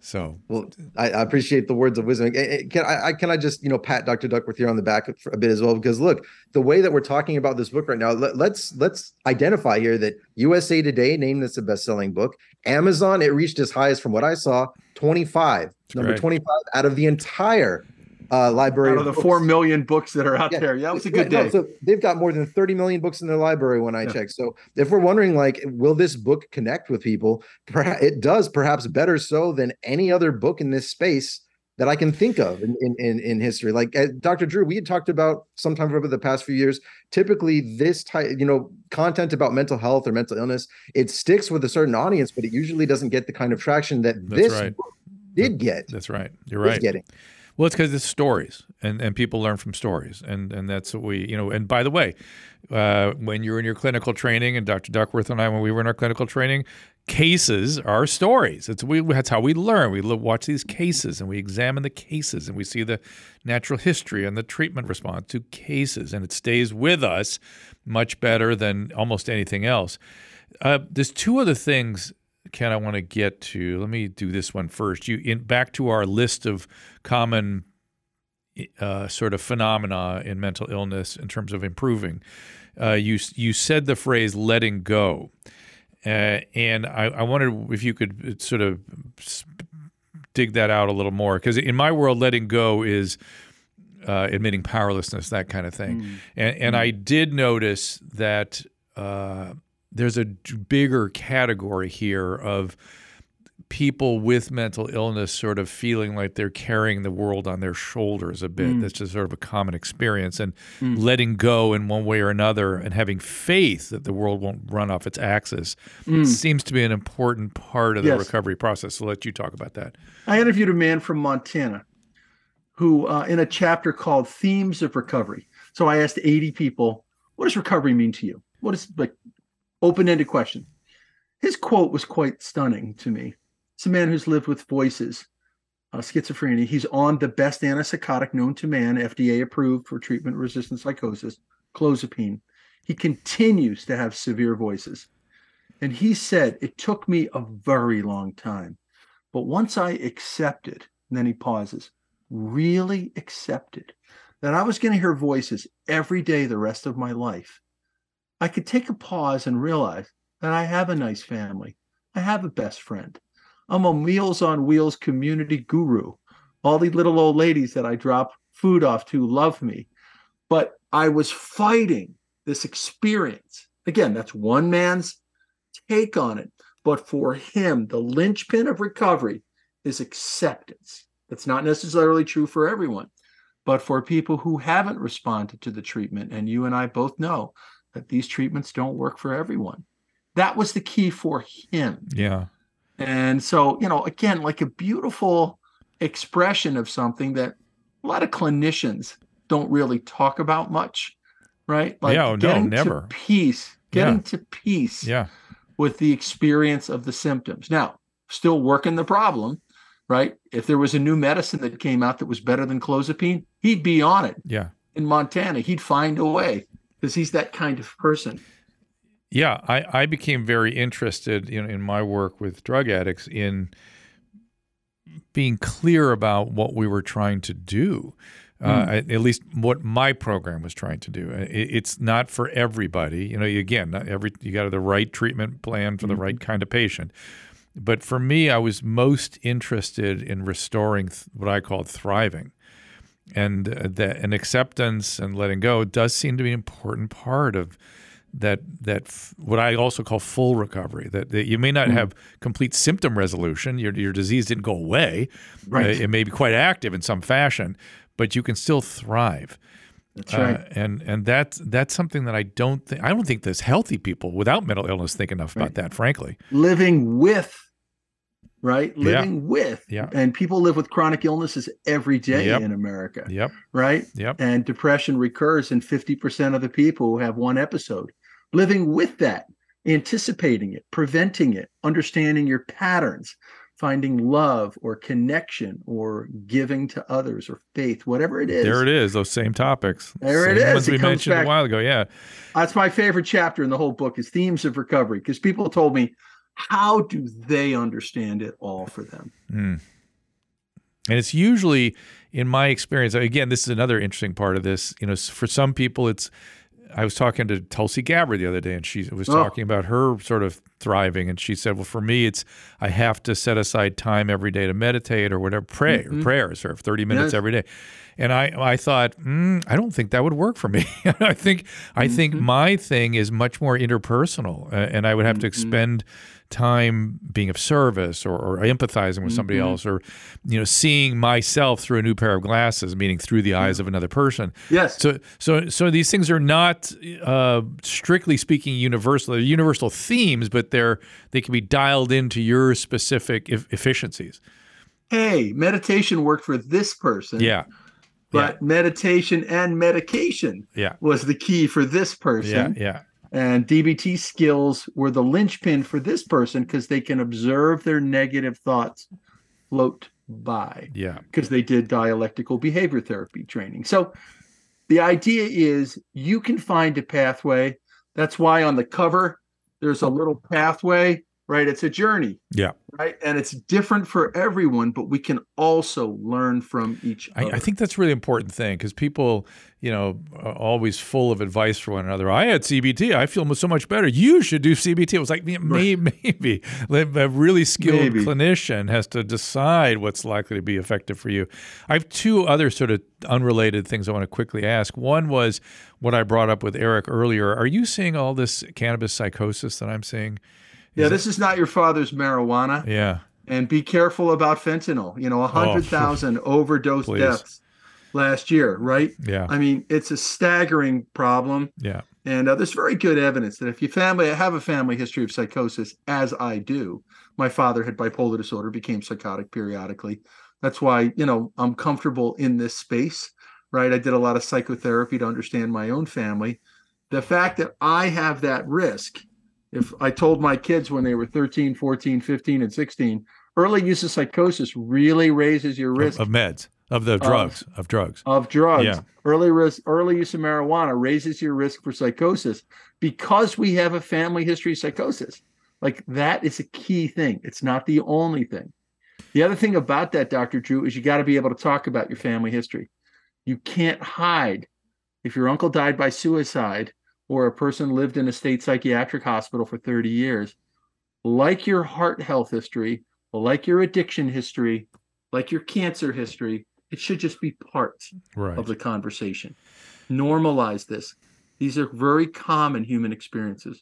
So Well, I, I appreciate the words of wisdom. Can I, I can I just you know pat Dr. Duckworth here on the back for a bit as well because look, the way that we're talking about this book right now, let, let's let's identify here that USA Today named this a best-selling book. Amazon it reached as high as from what I saw 25, number great. 25 out of the entire uh, library Out of the books. four million books that are out Yeah. there. Yeah, it was a Yeah, good no, day. so they've got more than 30 million books in their library when I Yeah. check. So if we're wondering, like, will this book connect with people? Perhaps it does, perhaps better so than any other book in this space that I can think of in in, in, in history. Like uh, Dr. Drew, we had talked about sometime over the past few years. Typically, this type, you know, content about mental health or mental illness, it sticks with a certain audience, but it usually doesn't get the kind of traction that That's this right. book did get. that's right. You're right. getting. Well, it's because it's stories, and, and people learn from stories, and and that's what we, you know. And by the way, uh, when you're in your clinical training, and Dr. Duckworth and I, when we were in our clinical training, cases are stories. It's we that's how we learn. We watch these cases, and we examine the cases, and we see the natural history and the treatment response to cases, and it stays with us much better than almost anything else. Uh, there's two other things Ken, I want to get to. Let me do this one first. You in back to our list of common uh, sort of phenomena in mental illness in terms of improving. Uh, you you said the phrase "letting go," uh, and I, I wondered if you could sort of dig that out a little more because in my world, letting go is uh, admitting powerlessness, that kind of thing. And, and I did notice that uh, there's a bigger category here of people with mental illness sort of feeling like they're carrying the world on their shoulders a bit. Mm. That's just sort of a common experience. And mm. letting go in one way or another and having faith that the world won't run off its axis mm. seems to be an important part of the Yes. recovery process. So let you talk about that. I interviewed a man from Montana who, uh, in a chapter called Themes of Recovery. So I asked 80 people, what does recovery mean to you? What is like open ended question? His quote was quite stunning to me. It's a man who's lived with voices, uh, schizophrenia. He's on the best antipsychotic known to man, FDA approved for treatment resistant psychosis, clozapine. He continues to have severe voices. And he said, It took me a very long time. But once I accepted, and then he pauses, really accepted that I was going to hear voices every day the rest of my life, I could take a pause and realize that I have a nice family. I have a best friend. I'm a Meals on Wheels community guru. All the little old ladies that I drop food off to love me. But I was fighting this experience. Again, that's one man's take on it. But for him, the linchpin of recovery is acceptance. That's not necessarily true for everyone, but for people who haven't responded to the treatment, and you and I both know that these treatments don't work for everyone. That was the key for him. Yeah. And so, you know, again, like a beautiful expression of something that a lot of clinicians don't really talk about much, right? Like Yeah, oh, no, getting to never. peace getting Yeah. to peace Yeah. with the experience of the symptoms. Now, still working the problem, right? If there was a new medicine that came out that was better than clozapine, he'd be on it. Yeah. In Montana, he'd find a way because he's that kind of person. Yeah, I, I became very interested in, in my work with drug addicts in being clear about what we were trying to do. Uh, mm. at at least what my program was trying to do. Uh, it, it's not for everybody. You know, again, not every you got the right treatment plan for the mm-hmm. right kind of patient. But for me, I was most interested in restoring th- what I called thriving, and uh, that and acceptance and letting go does seem to be an important part of that that f- what I also call full recovery. That, that you may not have complete symptom resolution. Your your disease didn't go away. Right. Uh, it may be quite active in some fashion, but you can still thrive. That's right. Uh, and and that's that's something that I don't think I don't think there's healthy people without mental illness think enough about that. Frankly, living with right Yeah. living with Yeah. and people live with chronic illnesses every day Yep. in america yep, right yep, and depression recurs in 50% of the people who have one episode living with that anticipating it preventing it understanding your patterns finding love or connection or giving to others or faith whatever it is there it is. Those same topics. There it Same is. Ones It we mentioned back- a while ago. Yeah, That's my favorite chapter in the whole book is themes of recovery because people told me how do they understand it all for them and it's usually, in my experience, again, this is another interesting part of this. You know, for some people, it's. I was talking to Tulsi Gabbard the other day, and she was Oh. talking about her sort of thriving, and she said, "Well, for me, it's I have to set aside time every day to meditate or whatever, pray or thirty minutes Yes. every day." And I, I thought, mm, I don't think that would work for me. I think, I think my thing is much more interpersonal, uh, and I would have to expend time being of service or, or empathizing with somebody else, or you know, seeing myself through a new pair of glasses, meaning through the eyes of another person. yes So, so, so these things are not, uh, strictly speaking, universal. They're universal themes, but they're they can be dialed into your specific e- efficiencies. hey, meditation worked for this person. Yeah, But meditation and medication yeah, was the key for this person yeah, person. yeah, And DBT skills were the linchpin for this person because they can observe their negative thoughts float by yeah. because they did dialectical behavior therapy training. So the idea is you can find a pathway. That's why on the cover, there's a little pathway, right? It's a journey. Yeah. right? And it's different for everyone, but we can also learn from each I, other. I think that's a really important thing because people, you know, are always full of advice for one another. I had CBT. I feel so much better. You should do CBT. It was like, yeah, may, maybe. A really skilled Maybe. clinician has to decide what's likely to be effective for you. I have two other sort of unrelated things I want to quickly ask. One was what I brought up with Eric earlier. Are you seeing all this cannabis psychosis that I'm seeing? Yeah, this is not your father's marijuana. Yeah. And be careful about fentanyl. You know, 100,000 overdose Please. deaths last year, right? Yeah. I mean, it's a staggering problem. Yeah. And uh, there's very good evidence that if you family have a family history of psychosis, as I do, my father had bipolar disorder, became psychotic periodically. That's why, you know, I'm comfortable in this space, right? I did a lot of psychotherapy to understand my own family. The fact that I have that risk, if I told my kids when they were 13, 14, 15, and 16, early use of psychosis really raises your risk Of, of meds, of the drugs, of drugs. of drugs. Yeah. Early risk, early use of marijuana raises your risk for psychosis because we have a family history of psychosis. Like that is a key thing. It's not the only thing. The other thing about that, Dr. Drew, is you got to be able to talk about your family history. You can't hide. If your uncle died by suicide or a person lived in a state psychiatric hospital for 30 years, like your heart health history, like your addiction history, like your cancer history, it should just be part Right. of the conversation. Normalize this. These are very common human experiences.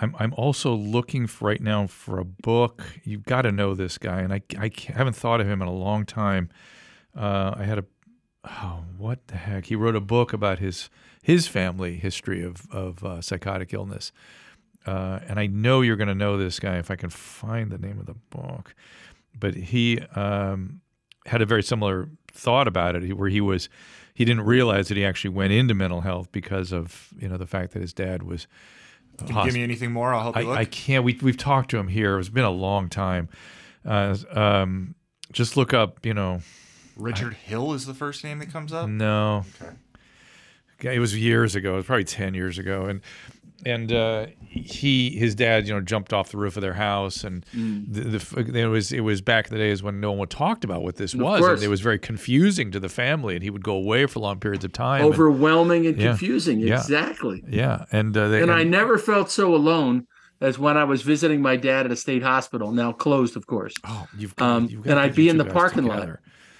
I'm I'm also looking for right now for a book. You've got to know this guy, and I, I haven't thought of him in a long time. Uh, I had a oh what the heck? He wrote a book about his his family history of of uh, psychotic illness, uh, and I know you're going to know this guy if I can find the name of the book. But he um, had a very similar thought about it, where he was he didn't realize that he actually went into mental health because of you know the fact that his dad was Can you give me anything more? I'll help you look. I, I can't. We we've talked to him here. It's been a long time. Uh, um, just look up. You know, Richard Hill is the first name that comes up. no. Okay. It was years ago. It was probably ten years ago, and and uh, he his dad, you know, jumped off the roof of their house, and Mm. the, the it was it was back in the days when no one talked about what this Of was, and it was very confusing to the family, and he would go away for long periods of time. Overwhelming and Yeah. confusing. Yeah. Exactly. yeah, and uh, they, and I never felt so alone as when I was visiting my dad at a state hospital, now closed, of course. oh, you've, Um, you've got and I'd be in the parking lot.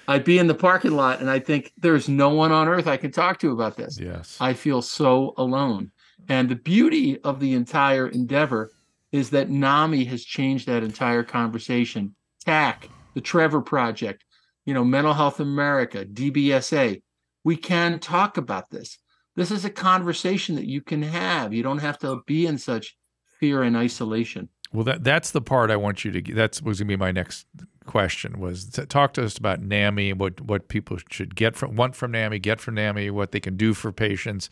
I'd be in the parking lot and I think there's no one on earth I can talk to about this. Yes, I feel so alone. And the beauty of the entire endeavor is that NAMI has changed that entire conversation. TAC, the Trevor Project, you know, Mental Health America, DBSA. We can talk about this. This is a conversation that you can have. You don't have to be in such fear and isolation. Well, that that's the part I want you to. get- That's was going to be my next question. Was to talk to us about NAMI, what what people should get from want from NAMI, get from NAMI, what they can do for patients.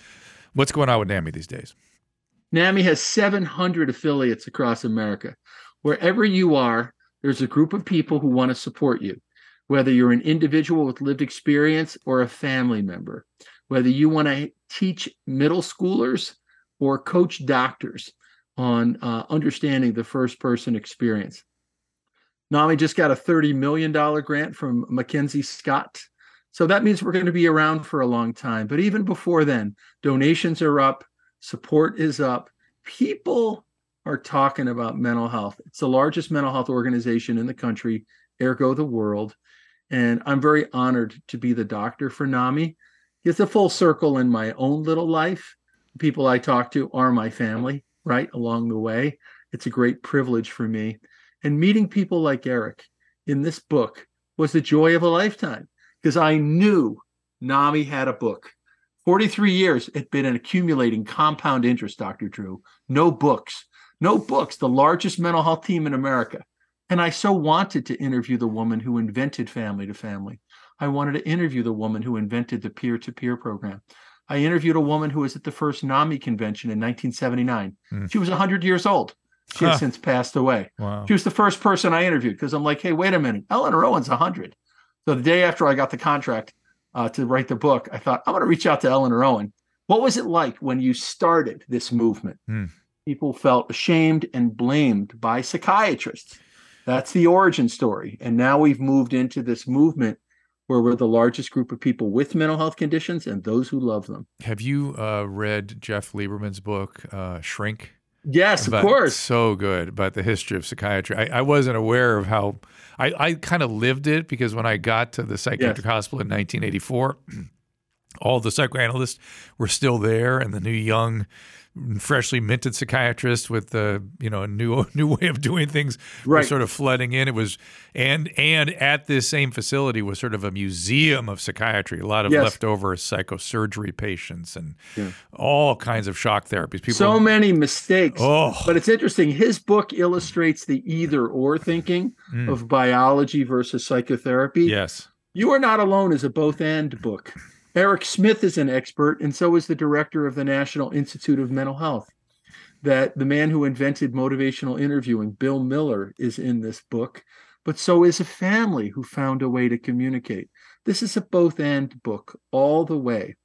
What's going on with NAMI these days? NAMI has 700 affiliates across America. Wherever you are, there's a group of people who want to support you, whether you're an individual with lived experience or a family member, whether you want to teach middle schoolers or coach doctors on uh, understanding the first person experience. NAMI just got a $30 million grant from Mackenzie Scott. So that means we're going to be around for a long time. But even before then, donations are up, support is up. People are talking about mental health. It's the largest mental health organization in the country, ergo the world. And I'm very honored to be the doctor for NAMI. It's a full circle in my own little life. The people I talk to are my family, right along the way. It's a great privilege for me. And meeting people like Eric in this book was the joy of a lifetime because I knew NAMI had a book. 43 years it had been an accumulating compound interest, Dr. Drew. No books, no books, the largest mental health team in America. And I so wanted to interview the woman who invented family to family. I wanted to interview the woman who invented the peer to peer program. I interviewed a woman who was at the first NAMI convention in 1979. Hmm. She was 100 years old. She Huh. has since passed away. Wow. She was the first person I interviewed because I'm like, hey, wait a minute. Eleanor Owen's 100. So the day after I got the contract uh, to write the book, I thought, I'm going to reach out to Eleanor Owen. What was it like when you started this movement? Hmm. People felt ashamed and blamed by psychiatrists. That's the origin story. And now we've moved into this movement where we're the largest group of people with mental health conditions and those who love them. Have you uh, read Jeff Lieberman's book, uh, Shrink? Yes, of course. So good about the history of psychiatry. I, I wasn't aware of how I, I kind of lived it because when I got to the psychiatric hospital in 1984, all the psychoanalysts were still there, and the new young, freshly minted psychiatrist with the you know a new new way of doing things Right. was sort of flooding in. It was and and at this same facility was sort of a museum of psychiatry. A lot of Yes. leftover psychosurgery patients and Yeah. all kinds of shock therapies. People so many mistakes. Oh. But it's interesting. His book illustrates the either or thinking Mm. of biology versus psychotherapy. yes. You Are Not Alone is a both and book. Eric Smith is an expert, and so is the director of the National Institute of Mental Health. That the man who invented motivational interviewing, Bill Miller, is in this book, but so is a family who found a way to communicate. This is a both and book all the way.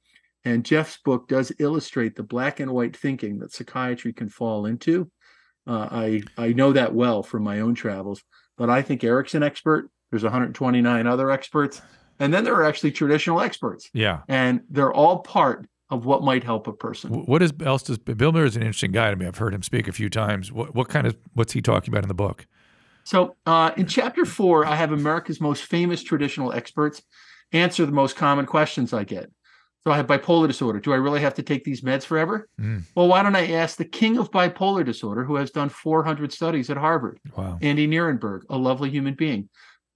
And Jeff's book does illustrate the black and white thinking that psychiatry can fall into. Uh, I I know that well from my own travels, but I think Eric's an expert. There's 129 other experts, and then there are actually traditional experts, Yeah. and they're all part of what might help a person. Wh- What is else does Bill Miller is an interesting guy to me. I've heard him speak a few times. What what kind of what's he talking about in the book? So, uh, in chapter four, I have America's most famous traditional experts answer the most common questions I get. So, I have bipolar disorder. Do I really have to take these meds forever? Mm. Well, why don't I ask the king of bipolar disorder, who has done 400 studies at Harvard, Wow. Andy Nierenberg, a lovely human being?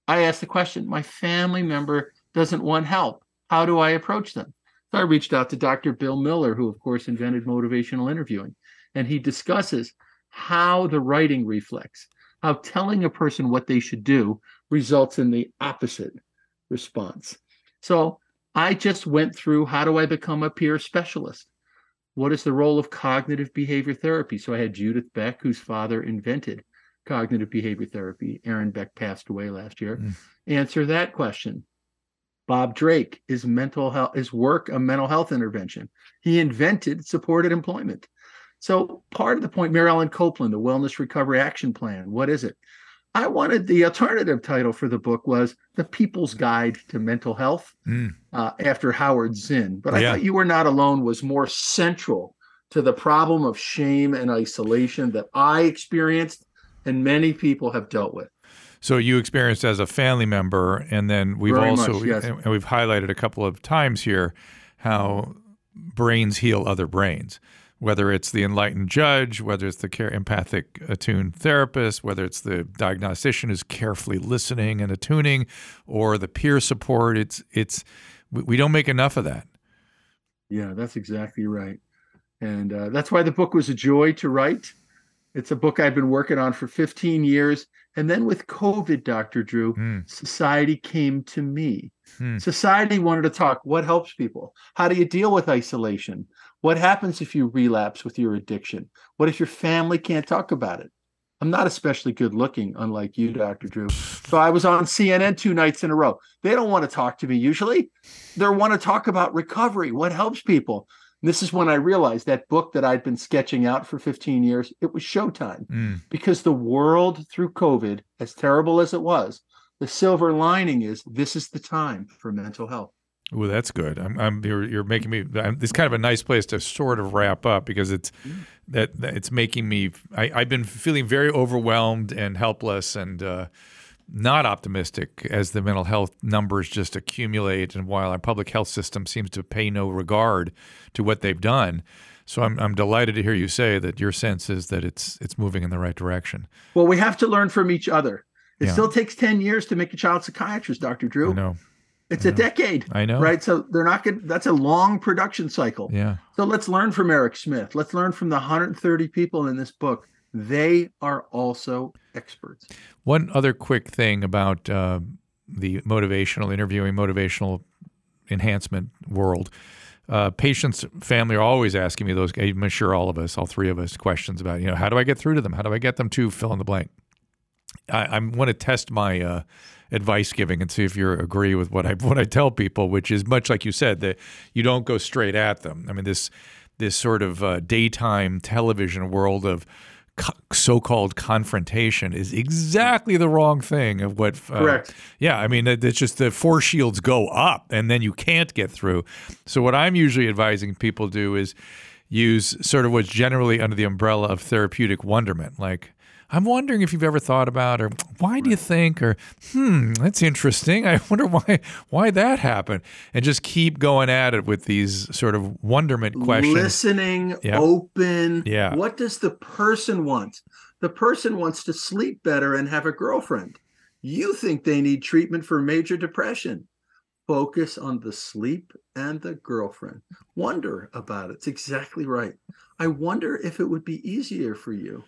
I asked the question my family member doesn't want help. How do I approach them? So, I reached out to Dr. Bill Miller, who, of course, invented motivational interviewing, and he discusses how the righting reflex, how telling a person what they should do results in the opposite response. So I just went through how do I become a peer specialist? What is the role of cognitive behavior therapy? So I had Judith Beck, whose father invented cognitive behavior therapy. Aaron Beck passed away last year. Mm. Answer that question. Bob Drake is mental health is work a mental health intervention. He invented supported employment. So part of the point, Mary Ellen Copeland, the Wellness Recovery Action Plan. What is it? I wanted the alternative title for the book was The People's Guide to Mental Health Mm. uh, after Howard Zinn. But I Yeah. thought You Were Not Alone was more central to the problem of shame and isolation that I experienced and many people have dealt with. So you experienced as a family member, and then we've Very also much, yes. and we've highlighted a couple of times here how brains heal other brains. Whether it's the enlightened judge, whether it's the care empathic attuned therapist, whether it's the diagnostician who's carefully listening and attuning, or the peer support, it's it's we we don't make enough of that. Yeah, that's exactly right. And uh, that's why the book was a joy to write. It's a book I've been working on for 15 years. And then with COVID, Dr. Drew, Mm. society came to me. Hmm. Society wanted to talk what helps people? How do you deal with isolation? What happens if you relapse with your addiction? What if your family can't talk about it? I'm not especially good looking, unlike you, Dr. Drew. So I was on CNN two nights in a row. They don't want to talk to me usually. They want to talk about recovery, what helps people. This is when I realized that book that I'd been sketching out for 15 years, it was showtime Mm. because the world through COVID, as terrible as it was, the silver lining is this is the time for mental health. Well, that's good. I'm, I'm you're, you're making me. I'm, it's kind of a nice place to sort of wrap up because it's that, that it's making me. I, I've been feeling very overwhelmed and helpless and uh, not optimistic as the mental health numbers just accumulate, and while our public health system seems to pay no regard to what they've done. So I'm, I'm delighted to hear you say that your sense is that it's it's moving in the right direction. Well, we have to learn from each other. It Yeah. still takes 10 years to make a child psychiatrist, Dr. I Drew. know. It's a decade. I know. Right. So they're not good. That's a long production cycle. Yeah. So let's learn from Eric Smith. Let's learn from the 130 people in this book. They are also experts. One other quick thing about uh, the motivational interviewing, motivational enhancement world. Uh, patients, family are always asking me those. I'm sure all of us, all three of us, questions about you know how do I get through to them? How do I get them to fill in the blank? I, I want to test my uh, advice giving and see if you agree with what I what I tell people, which is much like you said that you don't go straight at them. I mean this this sort of uh, daytime television world of co- so-called confrontation is exactly the wrong thing of what uh, Correct. yeah i mean it's just the force shields go up and then you can't get through so what i'm usually advising people do is use sort of what's generally under the umbrella of therapeutic wonderment like i'm wondering if you've ever thought about or why do you think or hmm that's interesting i wonder why why that happened and just keep going at it with these sort of wonderment questions Listening, Yeah. open. Yeah. What does the person want? The person wants to sleep better and have a girlfriend. You think they need treatment for major depression. Focus on the sleep and the girlfriend. Wonder about it. It's exactly right. I wonder if it would be easier for you,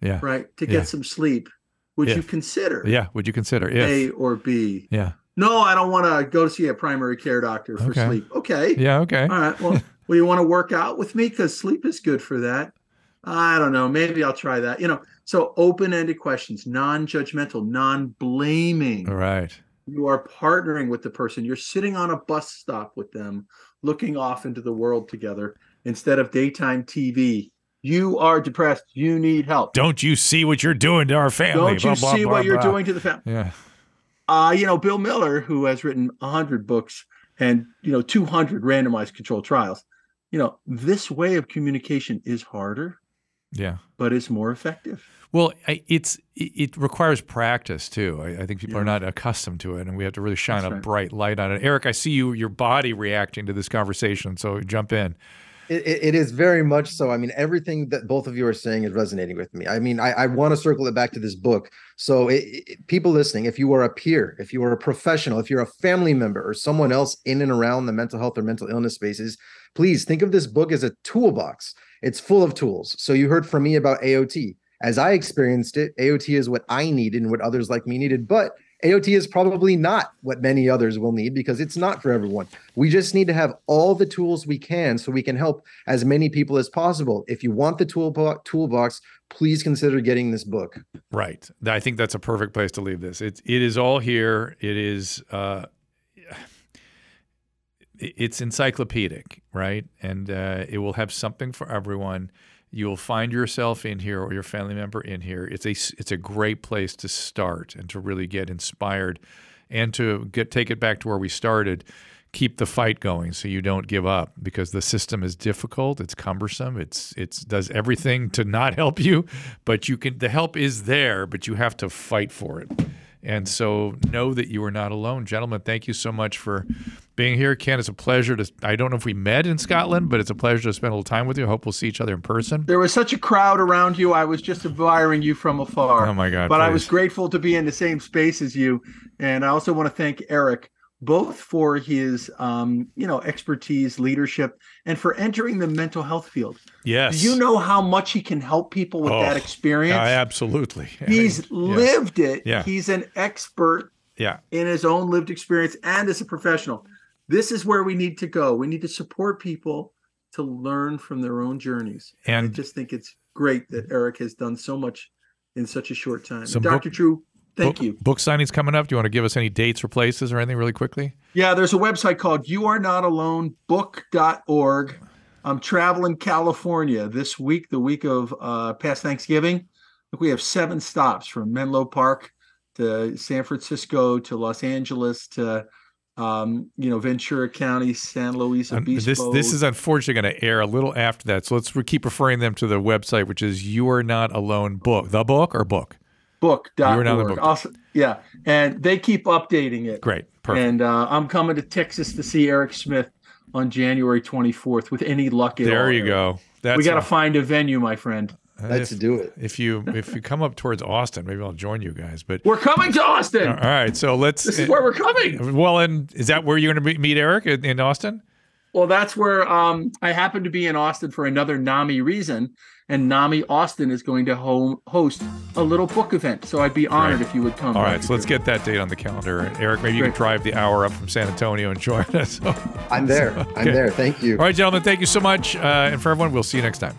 yeah right, to get Yeah. some sleep. Would you consider yeah would you consider if A or B? yeah No, I don't want to go see a primary care doctor for Okay. sleep. Okay. yeah okay All right. Well, well, you want to work out with me because sleep is good for that. I don't know. Maybe I'll try that. You know, so open-ended questions, non-judgmental, non-blaming. all right You are partnering with the person. You're sitting on a bus stop with them, looking off into the world together instead of daytime TV. You are depressed. You need help. don't you see what you're doing to our family Don't you Blah, blah, see blah, what you're doing to the family? yeah Uh, you know, Bill Miller, who has written 100 books and, you know, 200 randomized controlled trials, you know, this way of communication is harder, yeah but it's more effective. Well, it's it requires practice too. I, I think people are not accustomed to it, and we have to really shine That's a right. bright light on it. Eric, I see you your body reacting to this conversation, so jump in. It, it, is very much so. I mean, everything that both of you are saying is resonating with me. I mean, I, I want to circle it back to this book. So, it, it- people listening, if you are a peer, if you are a professional, if you're a family member or someone else in and around the mental health or mental illness spaces, please think of this book as a toolbox. It's full of tools. So, you heard from me about AOT. As I experienced it, AOT is what I needed and what others like me needed. But AOT is probably not what many others will need because it's not for everyone. We just need to have all the tools we can so we can help as many people as possible. If you want the toolbox, toolbox please consider getting this book. Right. I think that's a perfect place to leave this. It, it is all here. It is. Uh, it's encyclopedic, right? And uh, it will have something for everyone. You'll find yourself in here or your family member in here. It's a it's a great place to start and to really get inspired, and to get take it back to where we started. Keep the fight going so you don't give up because the system is difficult. It's cumbersome. It's it's does everything to not help you, but you can. The help is there, but you have to fight for it. And so know that you are not alone. Gentlemen, thank you so much for being here. Ken, it's a pleasure to, I don't know if we met in Scotland, but it's a pleasure to spend a little time with you. I hope we'll see each other in person. There was such a crowd around you. I was just admiring you from afar. Oh, my God. But please. I was grateful to be in the same space as you. And I also want to thank Eric both for his um, you know expertise leadership and for entering the mental health field yes do you know how much he can help people with oh, that experience uh, absolutely he's I mean, lived it yeah. he's an expert yeah in his own lived experience and as a professional this is where we need to go we need to support people to learn from their own journeys and i just think it's great that eric has done so much in such a short time dr book, drew Thank book, you. Book signings coming up. Do you want to give us any dates or places or anything really quickly? Yeah, there's a website called You Are Not Alone Book.org. I'm traveling California this week, the week of uh, past Thanksgiving. Look, we have seven stops from Menlo Park to San Francisco to Los Angeles to um, you know Ventura County, San Luis Obispo. This this is unfortunately going to air a little after that, so let's keep referring them to the website, which is You Are Not Alone Book. The book or book book.org. Book. Also, yeah, and they keep updating it. Great, perfect. And uh, I'm coming to Texas to see Eric Smith on January 24th with any luck at there all. There you go. That's we got to find a venue, my friend. Let's do it. If you if you come up towards Austin, maybe I'll join you guys. But we're coming to Austin. All right, so let's. This is where we're coming. Well, and is that where you're going to meet Eric in, in Austin? Well, that's where um, I happen to be in Austin for another NAMI reason and NAMI Austin is going to home, host a little book event. So I'd be honored if you would come. All right, so let's get that date on the calendar. And Eric, maybe you Great. can drive the hour up from San Antonio and join us. I'm there. So, okay. I'm there. Thank you. All right, gentlemen, thank you so much. Uh, and for everyone, we'll see you next time.